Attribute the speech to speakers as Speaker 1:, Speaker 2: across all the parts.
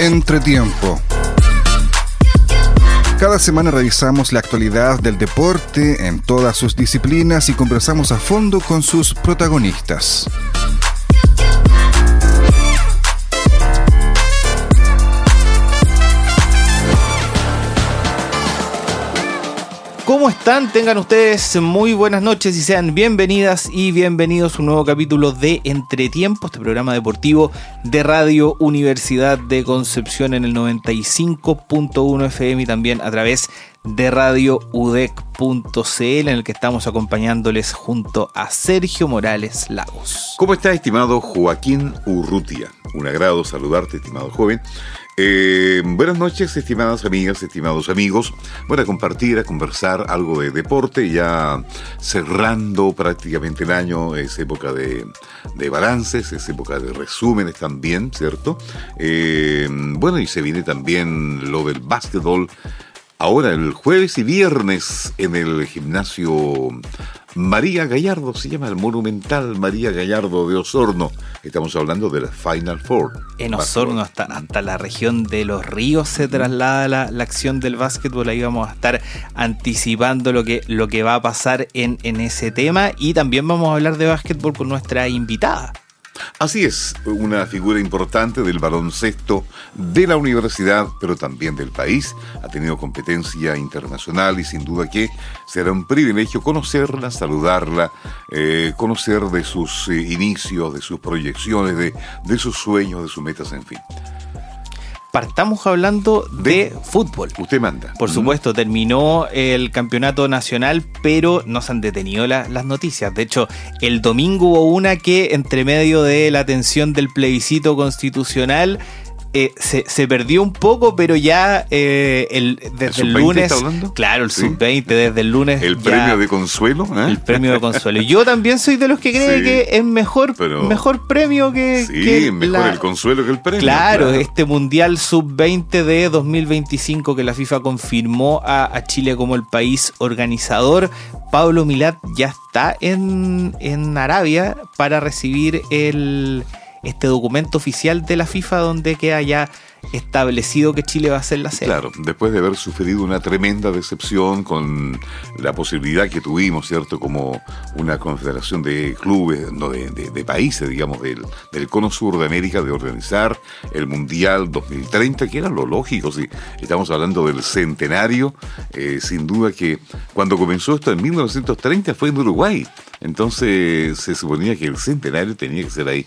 Speaker 1: Entretiempo. Cada semana revisamos la actualidad del deporte en todas sus disciplinas y conversamos a fondo con sus protagonistas.
Speaker 2: ¿Cómo están? Tengan ustedes muy buenas noches y sean bienvenidas y bienvenidos a un nuevo capítulo de Entretiempo, este programa deportivo de Radio Universidad de Concepción en el 95.1 FM y también a través de Radio UDEC.cl en el que estamos acompañándoles junto a Sergio Morales Lagos.
Speaker 3: ¿Cómo está, estimado Joaquín Urrutia? Un agrado saludarte, estimado joven. Eh, buenas noches, estimadas amigas, estimados amigos. Bueno, a compartir, a conversar algo de deporte, ya cerrando prácticamente el año, es época de, balances, es época de resúmenes también, ¿cierto? Eh, bueno, y se viene también lo del básquetbol. Ahora, el jueves y viernes en el gimnasio María Gallardo, se llama el Monumental María Gallardo de Osorno. Estamos hablando de la Final Four.
Speaker 2: En Osorno, hasta, hasta la región de los ríos se traslada la, acción del básquetbol. Ahí vamos a estar anticipando lo que, lo que va a pasar en, en ese tema. Y también vamos a hablar de básquetbol con nuestra invitada.
Speaker 3: Así es, una figura importante del baloncesto de la universidad, pero también del país. Ha tenido competencia internacional y sin duda que será un privilegio conocerla, saludarla, eh, conocer de sus eh, inicios, de sus proyecciones, de, de sus sueños, de sus metas, en fin
Speaker 2: partamos hablando de, fútbol.
Speaker 3: Usted manda.
Speaker 2: Por supuesto, terminó el campeonato nacional, pero no se han detenido las noticias. De hecho, el domingo hubo una que, entre medio de la atención del plebiscito constitucional, eh, se, perdió un poco, pero ya eh, el, desde el, lunes. Claro, el sub-20, desde el lunes.
Speaker 3: El premio de consuelo.
Speaker 2: ¿eh? El premio de consuelo. Yo también soy de los que cree que es mejor, mejor premio que.
Speaker 3: Sí, mejor el consuelo que el premio.
Speaker 2: Claro, este Mundial sub-20 de 2025 que la FIFA confirmó a, Chile como el país organizador. Pablo Milat ya está en, en Arabia para recibir el este documento oficial de la FIFA donde queda ya establecido que Chile va a ser la sede.
Speaker 3: Claro, después de haber sufrido una tremenda decepción con la posibilidad que tuvimos, ¿cierto? Como una confederación de clubes, no, de, países, digamos, del, del, cono sur de América, de organizar el Mundial 2030, que era lo lógico, si estamos hablando del centenario, eh, sin duda que cuando comenzó esto en 1930 fue en Uruguay. Entonces se suponía que el centenario tenía que ser ahí.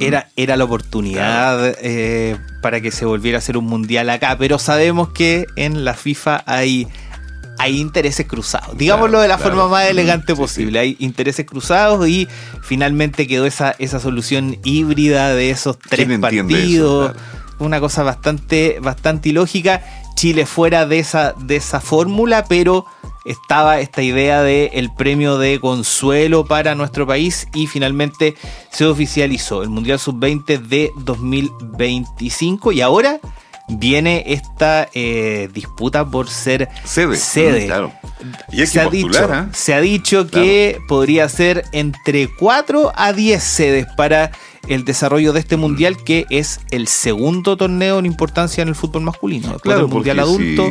Speaker 2: Era, era la oportunidad eh, para que se volviera a hacer un mundial acá, pero sabemos que en la FIFA hay, hay intereses cruzados. Digámoslo de la forma más elegante posible. Hay intereses cruzados y finalmente quedó esa, esa solución híbrida de esos tres partidos. Una cosa bastante, bastante ilógica. Chile fuera de esa, de esa fórmula, pero estaba esta idea de el premio de consuelo para nuestro país y finalmente se oficializó el Mundial Sub-20 de 2025 y ahora viene esta eh, disputa por ser sede.
Speaker 3: Y se, ha
Speaker 2: dicho,
Speaker 3: ¿eh?
Speaker 2: se ha dicho que podría ser entre 4 a 10 sedes para el desarrollo de este mundial que es el segundo torneo en importancia en el fútbol masculino.
Speaker 3: claro, el mundial adulto.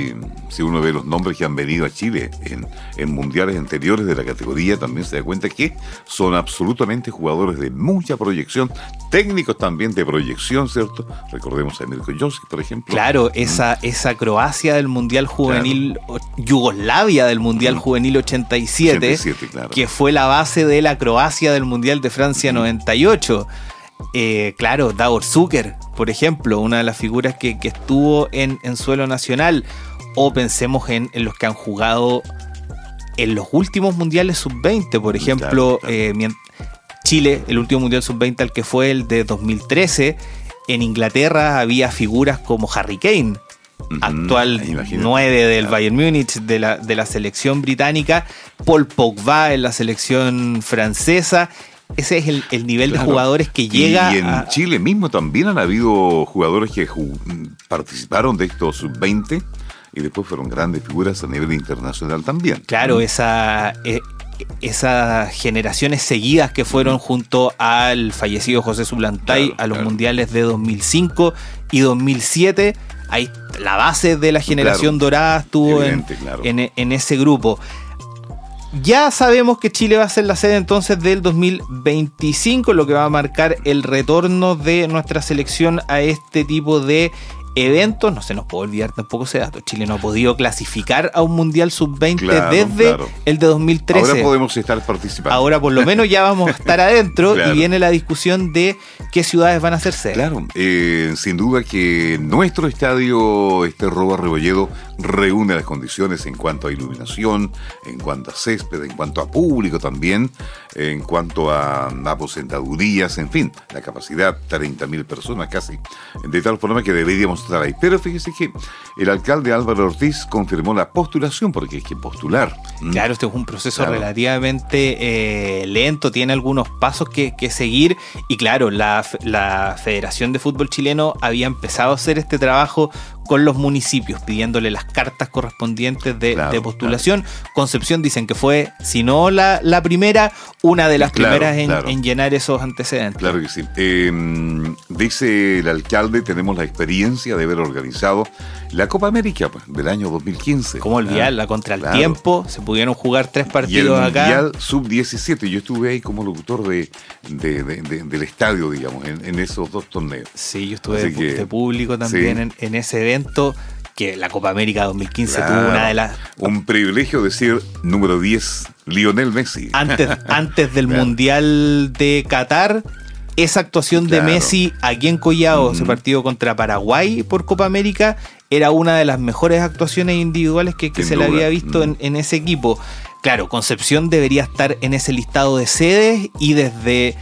Speaker 3: Si, uno ve los nombres que han venido a Chile en, en, mundiales anteriores de la categoría, también se da cuenta que son absolutamente jugadores de mucha proyección, técnicos también de proyección, ¿cierto? Recordemos a Mirko Josic, por ejemplo.
Speaker 2: Claro, mm. esa, esa Croacia del mundial juvenil, Yugoslavia del mundial mm. juvenil 87, que fue la base de la Croacia del mundial de Francia 98. Eh, claro, Davor Zucker, por ejemplo, una de las figuras que, estuvo en, suelo nacional. O pensemos en, los que han jugado en los últimos mundiales sub-20, por ejemplo, eh, Chile, el último mundial sub-20 al que fue el de 2013. En Inglaterra había figuras como Harry Kane, actual 9 del Bayern Múnich, de la, de la selección británica, Paul Pogba en la selección francesa ese es el, nivel de jugadores que llega.
Speaker 3: Y en Chile mismo también han habido jugadores que participaron de estos sub-20 y después fueron grandes figuras a nivel internacional también.
Speaker 2: Claro, esa, eh, esas generaciones seguidas que fueron junto al fallecido José Sublantay a los mundiales de 2005 y 2007. Ahí la base de la generación dorada estuvo en, en ese grupo. Ya sabemos que Chile va a ser la sede entonces del 2025, lo que va a marcar el retorno de nuestra selección a este tipo de eventos, no se nos puede olvidar tampoco ese dato. Chile no ha podido clasificar a un Mundial Sub-20 desde el de 2013.
Speaker 3: Ahora podemos estar participando.
Speaker 2: Ahora por lo menos ya vamos a estar adentro y viene la discusión de qué ciudades van a hacerse.
Speaker 3: Claro, eh, sin duda que nuestro estadio, este Robo Rebolledo, reúne las condiciones en cuanto a iluminación, en cuanto a césped, en cuanto a público también, en cuanto a aposentadurías, en fin, la capacidad, 30.000 personas casi, de tal forma que deberíamos estar ahí. Pero fíjese que el alcalde Álvaro Ortiz confirmó la postulación, porque hay que postular.
Speaker 2: Claro, este es un proceso relativamente eh, lento, tiene algunos pasos que, seguir, y claro, la, la Federación de Fútbol Chileno había empezado a hacer este trabajo con los municipios, pidiéndole las cartas correspondientes de, postulación. Concepción dicen que fue, si no la, la primera, una de las primeras en, llenar esos antecedentes.
Speaker 3: Claro que sí. Em, dice el alcalde, tenemos la experiencia de haber organizado la Copa América pues, del año 2015.
Speaker 2: ¿Cómo olvidarla? Contra el tiempo, se pudieron jugar tres partidos
Speaker 3: y
Speaker 2: el acá.
Speaker 3: Mundial Sub-17, yo estuve ahí como locutor de, del estadio, digamos, en, esos dos torneos.
Speaker 2: Sí, yo estuve de, público también en ese evento que la Copa América 2015 tuvo una de las...
Speaker 3: Un privilegio decir número 10, Lionel Messi.
Speaker 2: Antes, antes del Mundial de Qatar, esa actuación de Messi aquí en Collao, ese partido contra Paraguay por Copa América, era una de las mejores actuaciones individuales que, se le había visto en, en ese equipo. Claro, Concepción debería estar en ese listado de sedes y desde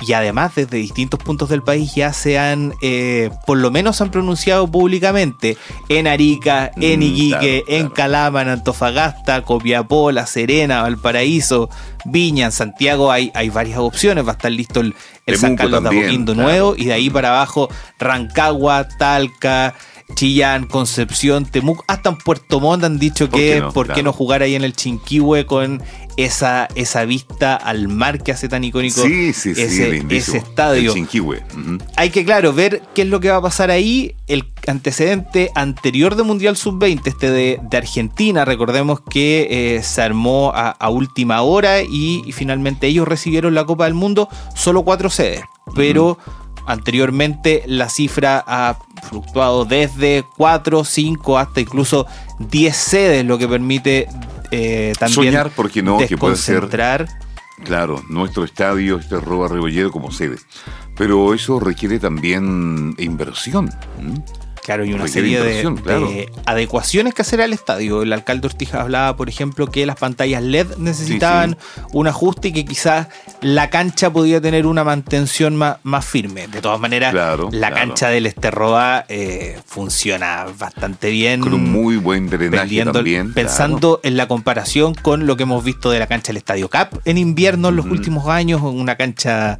Speaker 2: y además desde distintos puntos del país ya se han, eh, por lo menos han pronunciado públicamente en Arica, en mm, Iquique, en Calama, en Antofagasta, Copiapó, La Serena, Valparaíso, Viña, en Santiago hay, hay varias opciones, va a estar listo el, San Carlos de Apoquindo nuevo y de ahí para abajo Rancagua, Talca, Chillán, Concepción, Temuc, hasta en Puerto Montt han dicho que ¿por qué no, jugar ahí en el Chinquihue con esa, esa vista al mar que hace tan icónico ese, estadio.
Speaker 3: El
Speaker 2: Hay que, claro, ver qué es lo que va a pasar ahí. El antecedente anterior de Mundial Sub-20, este de, Argentina, recordemos que eh, se armó a, última hora y, finalmente ellos recibieron la Copa del Mundo, solo cuatro sedes, pero... Anteriormente la cifra ha fluctuado desde 4, 5 hasta incluso 10 sedes, lo que permite eh, también
Speaker 3: soñar, porque no, que puede ser Claro, nuestro estadio, este Roba Rebolledo como sede. Pero eso requiere también inversión.
Speaker 2: Claro, y una serie de, adecuaciones que hacer al estadio. El alcalde Ortiz hablaba, por ejemplo, que las pantallas LED necesitaban un ajuste y que quizás la cancha podía tener una mantención más, más firme. De todas maneras, la cancha del Esterroa eh, funciona bastante bien.
Speaker 3: Con un muy buen drenaje también.
Speaker 2: Pensando en la comparación con lo que hemos visto de la cancha del Estadio Cap en invierno en los últimos años, una cancha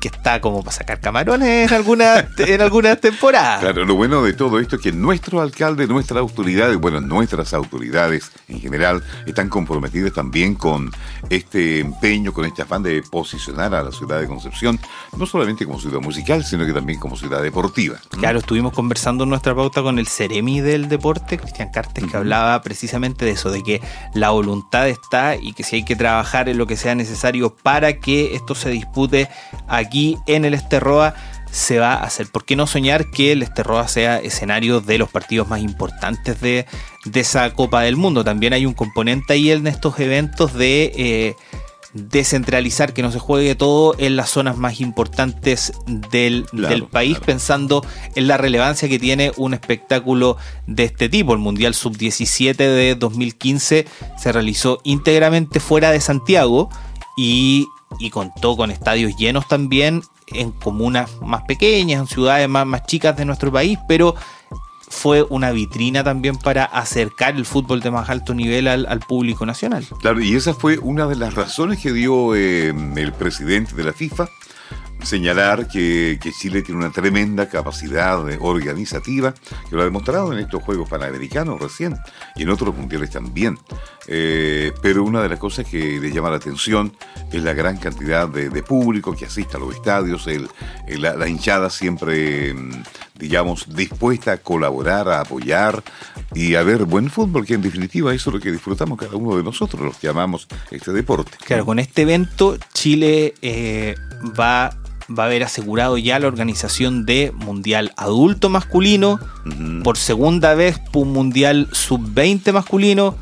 Speaker 2: que está como para sacar camarones en algunas, en algunas temporadas.
Speaker 3: Claro, lo bueno de todo esto es que nuestro alcalde, nuestras autoridades, bueno, nuestras autoridades en general, están comprometidas también con este empeño, con este afán de posicionar a la ciudad de Concepción, no solamente como ciudad musical, sino que también como ciudad deportiva.
Speaker 2: Claro, estuvimos conversando en nuestra pauta con el Ceremi del deporte, Cristian Cartes, que hablaba precisamente de eso, de que la voluntad está y que si hay que trabajar en lo que sea necesario para que esto se dispute aquí en el Esterroa se va a hacer. ¿Por qué no soñar que el Esterroa sea escenario de los partidos más importantes de, esa Copa del Mundo? También hay un componente ahí en estos eventos de eh, descentralizar, que no se juegue todo en las zonas más importantes del, país, pensando en la relevancia que tiene un espectáculo de este tipo. El Mundial Sub-17 de 2015 se realizó íntegramente fuera de Santiago y y contó con estadios llenos también en comunas más pequeñas, en ciudades más, más chicas de nuestro país, pero fue una vitrina también para acercar el fútbol de más alto nivel al, público nacional.
Speaker 3: Claro, y esa fue una de las razones que dio eh, el presidente de la FIFA señalar que, Chile tiene una tremenda capacidad organizativa, que lo ha demostrado en estos Juegos Panamericanos recién y en otros mundiales también. Eh, pero una de las cosas que le llama la atención es la gran cantidad de, público que asiste a los estadios, el, la, hinchada siempre mm, digamos, dispuesta a colaborar, a apoyar y a ver buen fútbol, que en definitiva eso es lo que disfrutamos cada uno de nosotros, los que amamos este deporte.
Speaker 2: Claro, con este evento Chile eh, va va a haber asegurado ya la organización de Mundial Adulto Masculino, por segunda vez un Mundial Sub-20 masculino,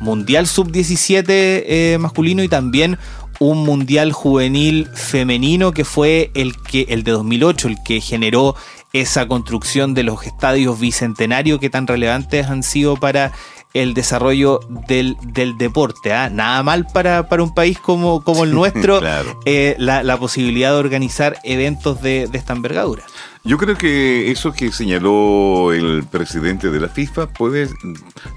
Speaker 2: Mundial Sub-17 eh, masculino y también un Mundial Juvenil Femenino que fue el, que, el de 2008, el que generó esa construcción de los estadios bicentenarios que tan relevantes han sido para el desarrollo del, deporte. ¿ah? Nada mal para, para, un país como, como el nuestro eh, la, posibilidad de organizar eventos de, esta envergadura.
Speaker 3: Yo creo que eso que señaló el presidente de la FIFA puede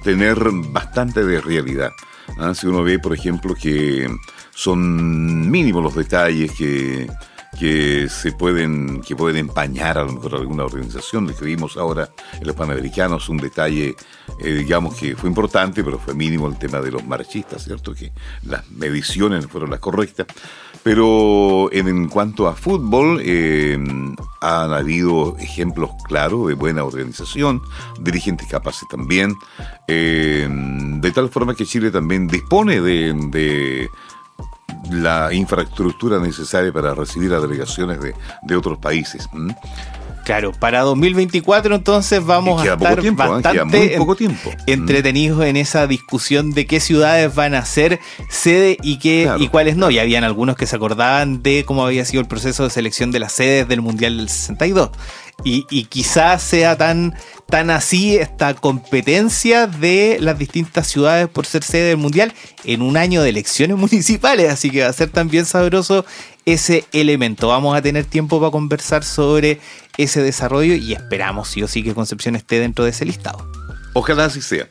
Speaker 3: tener bastante de realidad. ¿ah? Si uno ve, por ejemplo, que son mínimos los detalles que que se pueden, que pueden empañar a lo mejor alguna organización. Vimos ahora en los Panamericanos, un detalle, eh, digamos que fue importante, pero fue mínimo el tema de los marchistas, ¿cierto? Que las mediciones fueron las correctas. Pero en, cuanto a fútbol, eh, han habido ejemplos claros de buena organización, dirigentes capaces también, eh, de tal forma que Chile también dispone de la infraestructura necesaria para recibir a delegaciones de, de otros países.
Speaker 2: Claro, para 2024 entonces vamos a estar
Speaker 3: tiempo, ¿eh?
Speaker 2: bastante
Speaker 3: poco tiempo.
Speaker 2: entretenidos en esa discusión de qué ciudades van a ser sede y qué y cuáles no. Y habían algunos que se acordaban de cómo había sido el proceso de selección de las sedes del Mundial del 62. Y, y quizás sea tan tan así esta competencia de las distintas ciudades por ser sede del Mundial en un año de elecciones municipales, así que va a ser también sabroso ese elemento. Vamos a tener tiempo para conversar sobre ese desarrollo y esperamos sí o sí que Concepción esté dentro de ese listado.
Speaker 3: Ojalá así sea.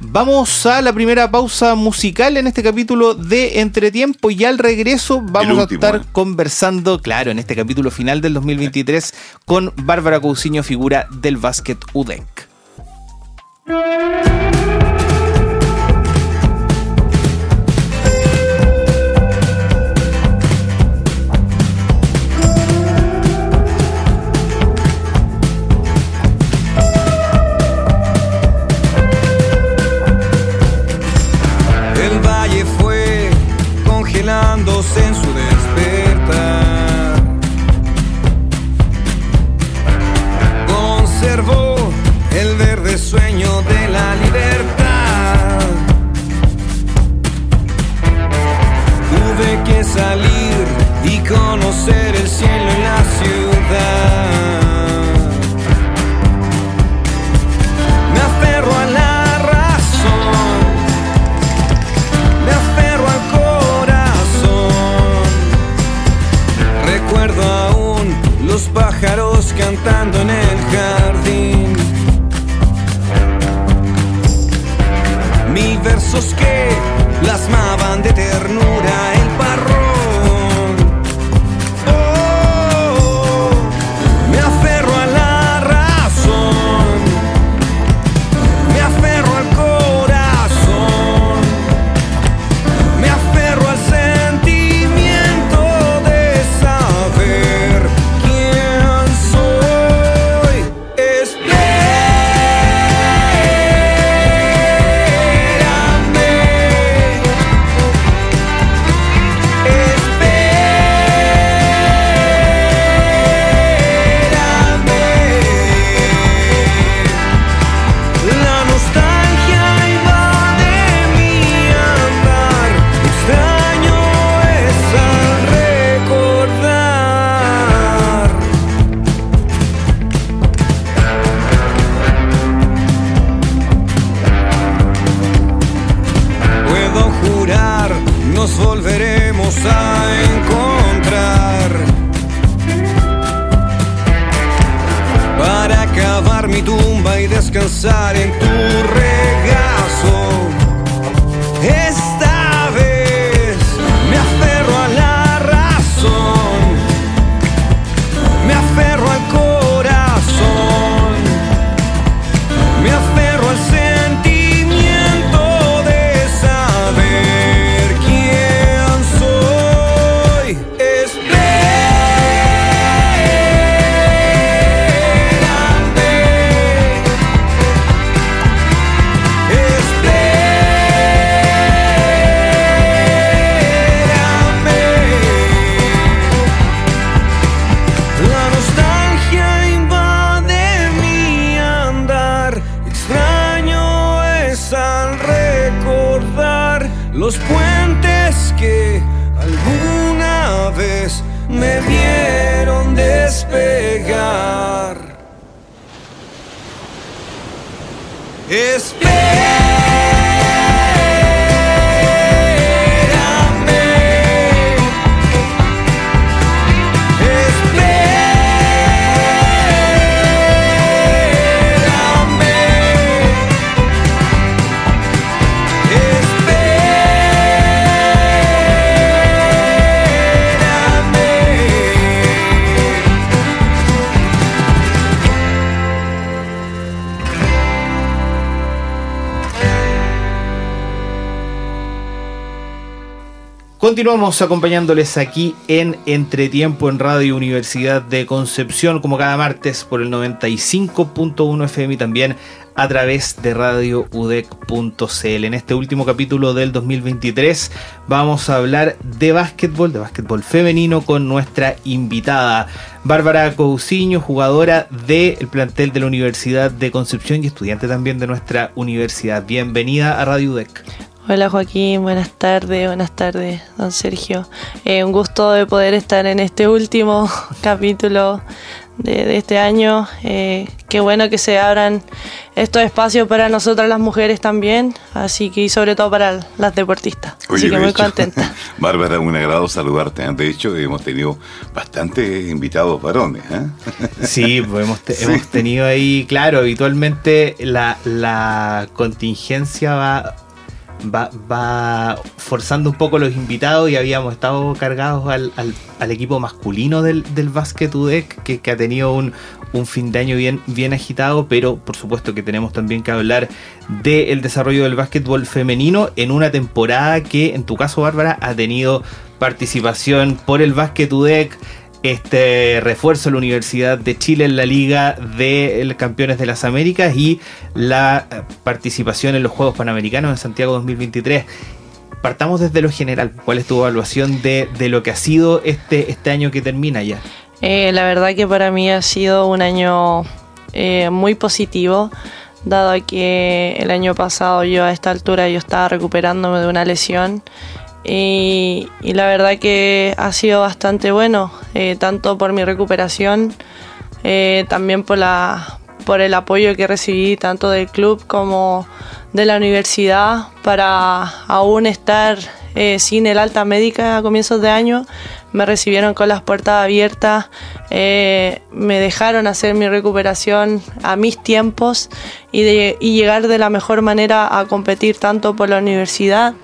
Speaker 2: Vamos a la primera pausa musical en este capítulo de Entretiempo y al regreso vamos a estar ¿eh? conversando, claro, en este capítulo final del 2023 con Bárbara Cousiño, figura del básquet UDEC.
Speaker 4: Salir y conocer el cielo en la ciudad. pájaros cantando en el jardín. Mil versos que plasmaban de ternura el
Speaker 2: Continuamos acompañándoles aquí en Entretiempo en Radio Universidad de Concepción, como cada martes por el 95.1 FM y también a través de radioudec.cl. En este último capítulo del 2023 vamos a hablar de básquetbol, de básquetbol femenino con nuestra invitada Bárbara Cousiño, jugadora del plantel de la Universidad de Concepción y estudiante también de nuestra universidad. Bienvenida a Radio UDEC.
Speaker 5: Hola Joaquín, buenas tardes, buenas tardes, don Sergio. Eh, un gusto de poder estar en este último capítulo de, este año. Eh, qué bueno que se abran estos espacios para nosotras las mujeres también, así que y sobre todo para las deportistas. así que muy contenta.
Speaker 3: Bárbara, un agrado saludarte. ¿eh? De hecho, hemos tenido bastantes invitados varones.
Speaker 2: Sí, pues hemos, hemos, tenido ahí, claro, habitualmente la, la contingencia va va, forzando un poco los invitados y habíamos estado cargados al, equipo masculino del, del UDEC que, ha tenido un, fin de año bien, agitado, pero por supuesto que tenemos también que hablar del desarrollo del básquetbol femenino en una temporada que en tu caso Bárbara ha tenido participación por el Basket UDEC, este refuerzo de la Universidad de Chile en la Liga de Campeones de las Américas y la eh, participación en los Juegos Panamericanos en Santiago 2023. Partamos desde lo general. ¿Cuál es tu evaluación de, lo que ha sido este, este año que termina ya?
Speaker 5: Eh, la verdad que para mí ha sido un año eh, muy positivo, dado que el año pasado yo a esta altura yo estaba recuperándome de una lesión y, la verdad que ha sido bastante bueno, eh, tanto por mi recuperación, eh, también por, la, por el apoyo que recibí tanto del club como de la universidad para aún estar eh, sin el alta médica a comienzos de año. Me recibieron con las puertas abiertas, me dejaron hacer mi recuperación a mis tiempos y, y llegar de la mejor manera a competir tanto por la universidad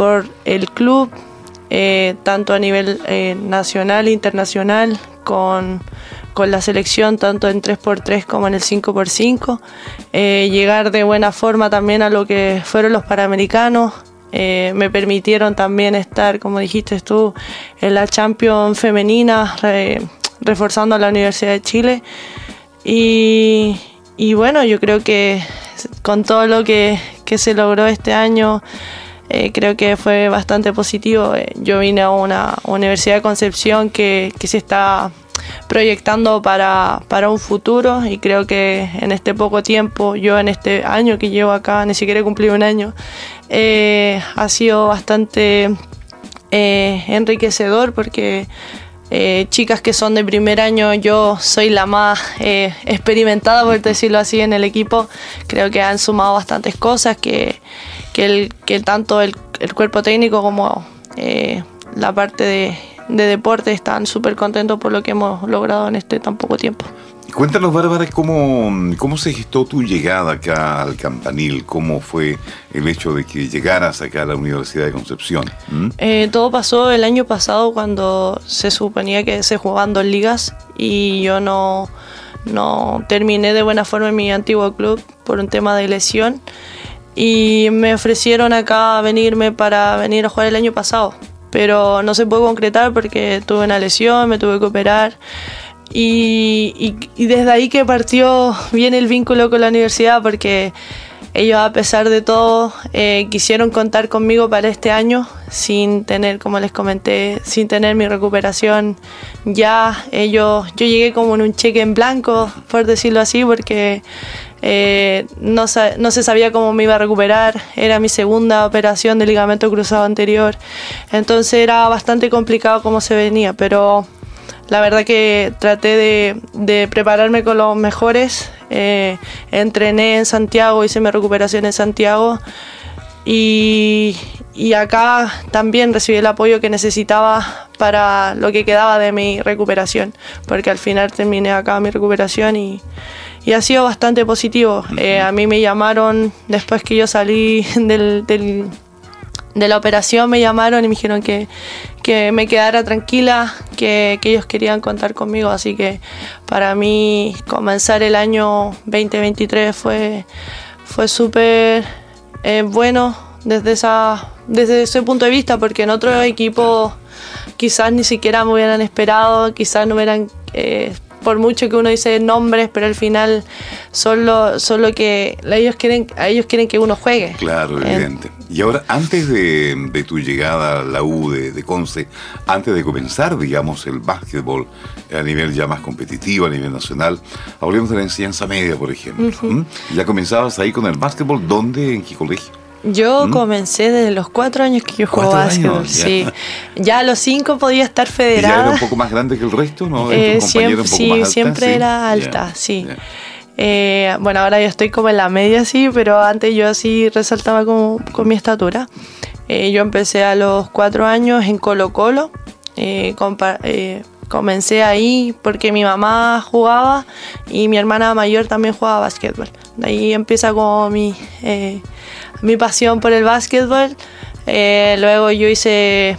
Speaker 5: por el club, eh, tanto a nivel eh, nacional e internacional, con, la selección tanto en 3x3 como en el 5x5, eh, llegar de buena forma también a lo que fueron los Panamericanos. me permitieron también estar, como dijiste tú, en la Champions femenina, reforzando a la Universidad de Chile. Y, bueno, yo creo que con todo lo que, que se logró este año, eh, creo que fue bastante positivo. Eh, yo vine a una Universidad de Concepción que, se está proyectando para, un futuro y creo que en este poco tiempo, yo en este año que llevo acá, ni siquiera he cumplido un año, eh, ha sido bastante enriquecedor porque chicas que son de primer año, yo soy la más experimentada, por decirlo así, en el equipo, creo que han sumado bastantes cosas que que, el, tanto el, cuerpo técnico como eh, la parte de, deporte están súper contentos por lo que hemos logrado en este tan poco tiempo.
Speaker 3: Cuéntanos, Bárbara, ¿cómo, cómo se gestó tu llegada acá al Campanil, cómo fue el hecho de que llegaras acá a la Universidad de Concepción.
Speaker 5: ¿Mm? Eh, todo pasó el año pasado cuando se suponía que se jugaban dos ligas y yo no, no terminé de buena forma en mi antiguo club por un tema de lesión y me ofrecieron acá venirme para venir a jugar el año pasado, pero no se pudo concretar porque tuve una lesión, me tuve que operar. Y, desde ahí que partió bien el vínculo con la universidad porque ellos a pesar de todo eh, quisieron contar conmigo para este año sin tener, como les comenté, sin tener mi recuperación ya. Ellos, yo llegué como en un cheque en blanco, por decirlo así, porque eh, no, no, se sabía cómo me iba a recuperar, era mi segunda operación de ligamento cruzado anterior, entonces era bastante complicado cómo se venía, pero la verdad que traté de, prepararme con los mejores. Eh, entrené en Santiago, hice mi recuperación en Santiago. Y, y acá también recibí el apoyo que necesitaba para lo que quedaba de mi recuperación, porque al final terminé acá mi recuperación y, y ha sido bastante positivo. Eh, a mí me llamaron después que yo salí del, de la operación, me llamaron y me dijeron que, que me quedara tranquila, que, que, ellos querían contar conmigo, así que para mí comenzar el año 2023 fue, fue súper eh, bueno desde, esa, desde ese punto de vista, porque en otro equipo quizás ni siquiera me hubieran esperado, quizás no hubieran... Eh, por mucho que uno dice nombres, pero al final solo, solo que ellos quieren, ellos quieren que uno juegue.
Speaker 3: Claro, evidente. Y ahora, antes de, tu llegada a la U de, de, Conce, antes de comenzar, digamos, el básquetbol a nivel ya más competitivo, a nivel nacional, hablemos de la enseñanza media, por ejemplo. ¿Ya comenzabas ahí con el básquetbol? ¿Dónde? ¿En qué colegio?
Speaker 5: Yo ¿Mm? comencé desde los cuatro años que yo jugaba básquetbol, sí. Ya a los cinco podía estar federada. ¿Y
Speaker 3: era un poco más grande que el resto, no?
Speaker 5: Eh, siempre, sí, siempre era alta, sí. Eh, bueno, ahora yo estoy como en la media, sí, pero antes yo así resaltaba con, con mi estatura. Eh, yo empecé a los cuatro años en Colo Colo. Comencé ahí porque mi mamá jugaba y mi hermana mayor también jugaba básquetbol. De ahí empieza como mi mi pasión por el básquetbol. Eh, luego yo hice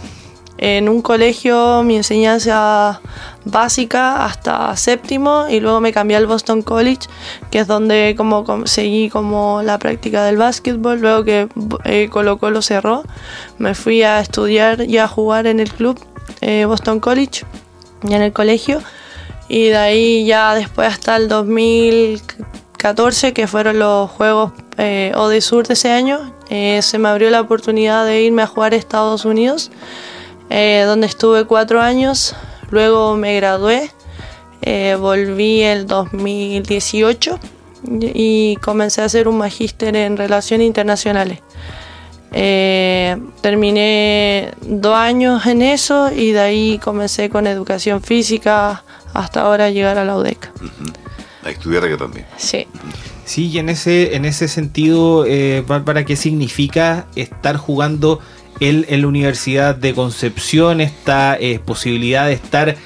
Speaker 5: en un colegio mi enseñanza básica hasta séptimo y luego me cambié al Boston College, que es donde como, seguí como la práctica del básquetbol. Luego que eh, Colo Colo cerró, me fui a estudiar y a jugar en el club eh, Boston College, y en el colegio. Y de ahí ya después hasta el 2014, que fueron los Juegos eh, o Sur de ese año, eh, se me abrió la oportunidad de irme a jugar a Estados Unidos, eh, donde estuve cuatro años. Luego me gradué, volví el 2018 y comencé a hacer un magíster en Relaciones Internacionales. Terminé dos años en eso y de ahí comencé con educación física hasta ahora llegar a la UDEC.
Speaker 3: A estudiar acá también.
Speaker 5: Sí.
Speaker 2: Sí, y en ese, en ese sentido, eh, Bárbara, ¿qué significa estar jugando en, la Universidad de Concepción? Esta eh, posibilidad de estar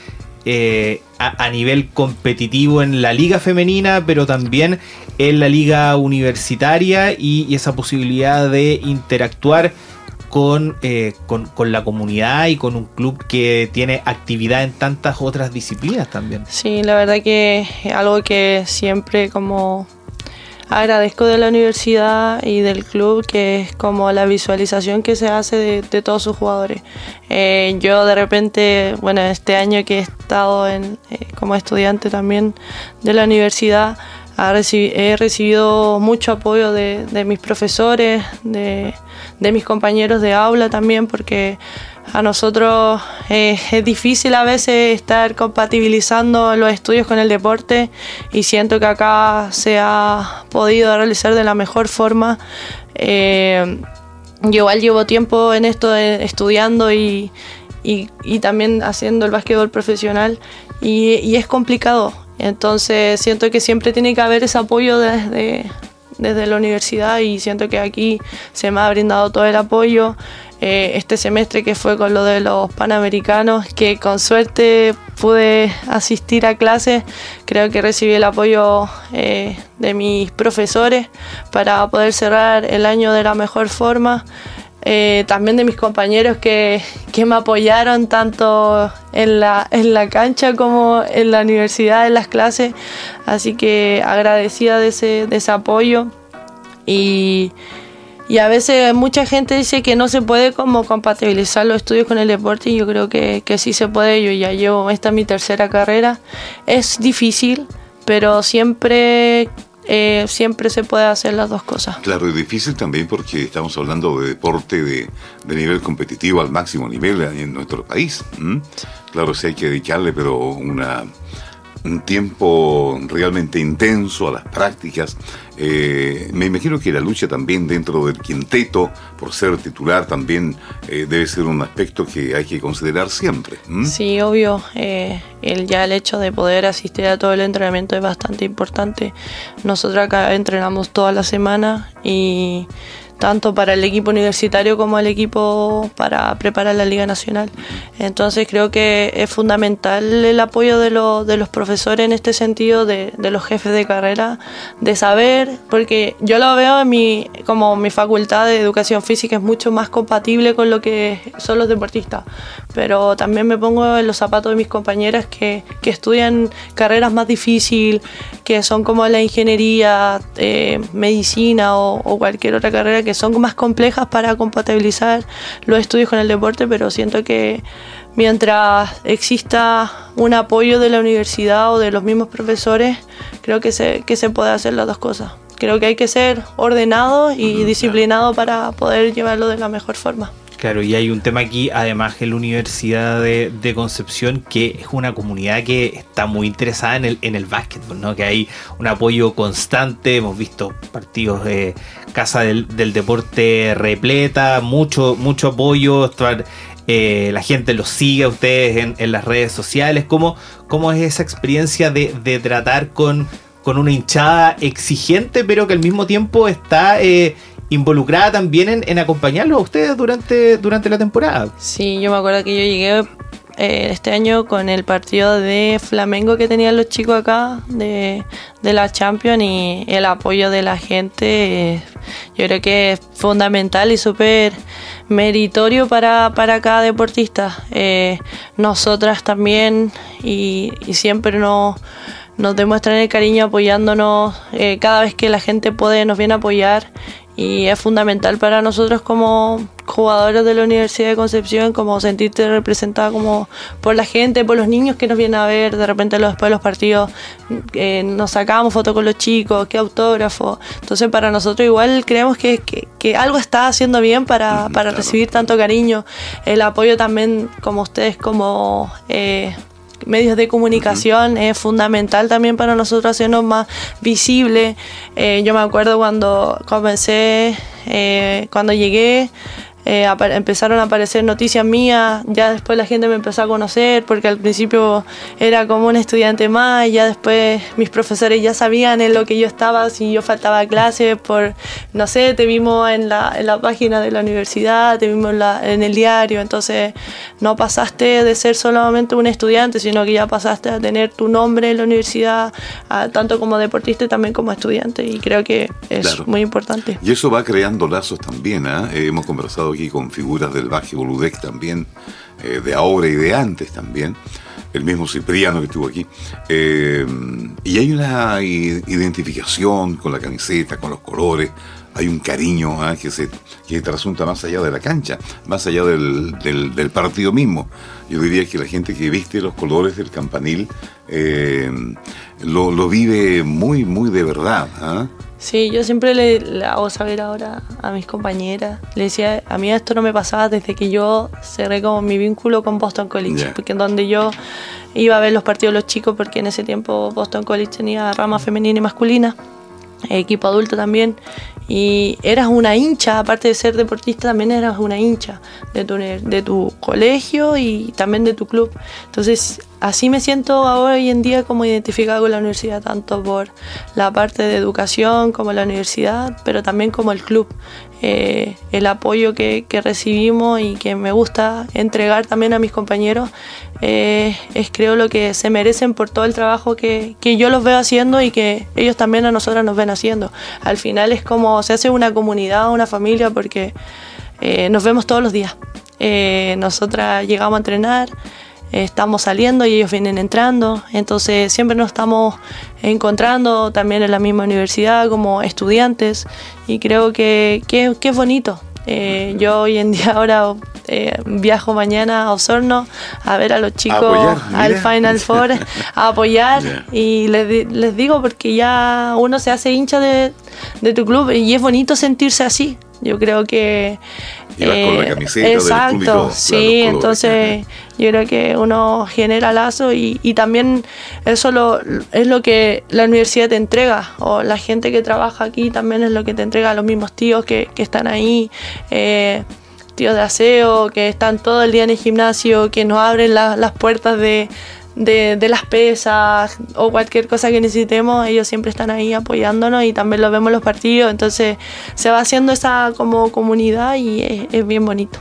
Speaker 2: eh, a, nivel competitivo en la liga femenina, pero también en la liga universitaria y, esa posibilidad de interactuar con, con, con, la comunidad y con un club que tiene actividad en tantas otras disciplinas también.
Speaker 5: Sí, la verdad que algo que siempre como agradezco de la universidad y del club que es como la visualización que se hace de, todos sus jugadores. Eh, yo de repente, bueno, este año que he estado en, eh, como estudiante también de la universidad, he recibido mucho apoyo de, mis profesores, de mis compañeros de aula también, porque a nosotros eh, es difícil a veces estar compatibilizando los estudios con el deporte y siento que acá se ha podido realizar de la mejor forma. Eh, yo llevo tiempo en esto estudiando y, también haciendo el básquetbol profesional y, es complicado. Entonces siento que siempre tiene que haber ese apoyo desde, desde la universidad y siento que aquí se me ha brindado todo el apoyo. Eh, este semestre que fue con lo de los panamericanos, que con suerte pude asistir a clases, creo que recibí el apoyo eh, de mis profesores para poder cerrar el año de la mejor forma. Eh, también de mis compañeros que, me apoyaron tanto en la, en la cancha como en la universidad, en las clases. Así que agradecida de ese, de ese apoyo. Y, y a veces mucha gente dice que no se puede como compatibilizar los estudios con el deporte y yo creo que, que sí se puede. Yo ya llevo, esta es mi tercera carrera. Es difícil, pero siempre eh, siempre se puede hacer las dos cosas.
Speaker 3: Claro, es difícil también porque estamos hablando de deporte de, de nivel competitivo al máximo nivel en nuestro país. Claro, sí hay que dedicarle, pero una un tiempo realmente intenso a las prácticas. Eh, me imagino que la lucha también dentro del quinteto, por ser titular, también eh, debe ser un aspecto que hay que considerar siempre.
Speaker 5: Sí, obvio. Eh, el, ya el hecho de poder asistir a todo el entrenamiento es bastante importante. Nosotros acá entrenamos toda la semana y tanto para el equipo universitario como el equipo para preparar la Liga Nacional. Entonces creo que es fundamental el apoyo de, de los profesores en este sentido, de, de, los jefes de carrera, de saber, porque yo lo veo en mi, como mi facultad de educación física es mucho más compatible con lo que son los deportistas, pero también me pongo en los zapatos de mis compañeras que, que estudian carreras más difíciles, que son como la ingeniería, eh, medicina o, o cualquier otra carrera que son más complejas para compatibilizar los estudios con el deporte, pero siento que mientras exista un apoyo de la universidad o de los mismos profesores, creo que se, que se puede hacer las dos cosas. Creo que hay que ser ordenado y disciplinado para poder llevarlo de la mejor forma.
Speaker 2: Claro, y hay un tema aquí, además en la Universidad de, Concepción, que es una comunidad que está muy interesada en el, en el básquetbol, ¿no? Que hay un apoyo constante, hemos visto partidos de Casa del, Deporte repleta, mucho, mucho apoyo, eh, la gente los sigue a ustedes en, las redes sociales. ¿Cómo, ¿Cómo, es esa experiencia de, de tratar con, con, una hinchada exigente, pero que al mismo tiempo está... Eh, involucrada también en, en acompañarlos a ustedes durante, durante la temporada.
Speaker 5: Sí, yo me acuerdo que yo llegué eh, este año con el partido de Flamengo que tenían los chicos acá de, de la Champions y el apoyo de la gente eh, yo creo que es fundamental y súper meritorio para, para, cada deportista. Eh, nosotras también y, y siempre nos, nos demuestran el cariño apoyándonos cada vez que la gente puede nos viene a apoyar y es fundamental para nosotros como jugadores de la Universidad de Concepción como sentirte representada como por la gente, por los niños que nos vienen a ver, de repente después de los partidos eh, nos sacamos fotos con los chicos, qué autógrafo, entonces para nosotros igual creemos que, que, algo está haciendo bien para, para recibir tanto cariño, el apoyo también como ustedes como... Eh, medios de comunicación es fundamental también para nosotros hacernos más visibles. Eh, yo me acuerdo cuando comencé, eh, cuando llegué, eh, empezaron a aparecer noticias mías, ya después la gente me empezó a conocer porque al principio era como un estudiante más, ya después mis profesores ya sabían en lo que yo estaba, si yo faltaba clases, por, no sé, te vimos en la, en la página de la universidad, te vimos en, el diario, entonces no pasaste de ser solamente un estudiante, sino que ya pasaste a tener tu nombre en la universidad, tanto como deportista y también como estudiante, y creo que es muy importante.
Speaker 3: Y eso va creando lazos también, ¿eh? hemos conversado aquí con figuras del Baje Boludec también, eh, de ahora y de antes también, el mismo Cipriano que estuvo aquí. Eh, y hay una identificación con la camiseta, con los colores, hay un cariño ¿ah? que se que trasunta más allá de la cancha, más allá del, del, partido mismo. Yo diría que la gente que viste los colores del campanil eh, lo, lo, vive muy, muy de verdad. ¿ah?
Speaker 5: Sí, yo siempre le, hago saber ahora a mis compañeras. Le decía, a mí esto no me pasaba desde que yo cerré como mi vínculo con Boston College, porque en donde yo iba a ver los partidos de los chicos, porque en ese tiempo Boston College tenía rama femenina y masculina, equipo adulto también, y eras una hincha, aparte de ser deportista, también eras una hincha de tu, de tu colegio y también de tu club. Entonces, así me siento hoy en día como identificada con la universidad, tanto por la parte de educación como la universidad, pero también como el club. Eh, el apoyo que, recibimos y que me gusta entregar también a mis compañeros eh, es creo lo que se merecen por todo el trabajo que, yo los veo haciendo y que ellos también a nosotras nos ven haciendo. Al final es como se hace una comunidad, una familia, porque eh, nos vemos todos los días. nosotras llegamos a entrenar, estamos saliendo y ellos vienen entrando, entonces siempre nos estamos encontrando también en la misma universidad como estudiantes y creo que, que, es bonito. Eh, yo hoy en día ahora eh, viajo mañana a Osorno a ver a los chicos al Final Four, a apoyar y les, les, digo porque ya uno se hace hincha de, de, tu club y es bonito sentirse así. Yo creo que...
Speaker 3: con la eh, camiseta
Speaker 5: exacto, sí, entonces yo creo que uno genera lazo y, y también eso lo, es lo que la universidad te entrega, o la gente que trabaja aquí también es lo que te entrega, los mismos tíos que, que están ahí. Eh, tíos de aseo, que están todo el día en el gimnasio, que nos abren las puertas de, de, las pesas o cualquier cosa que necesitemos, ellos siempre están ahí apoyándonos y también lo vemos en los partidos, entonces se va haciendo esa como comunidad y es, bien bonito.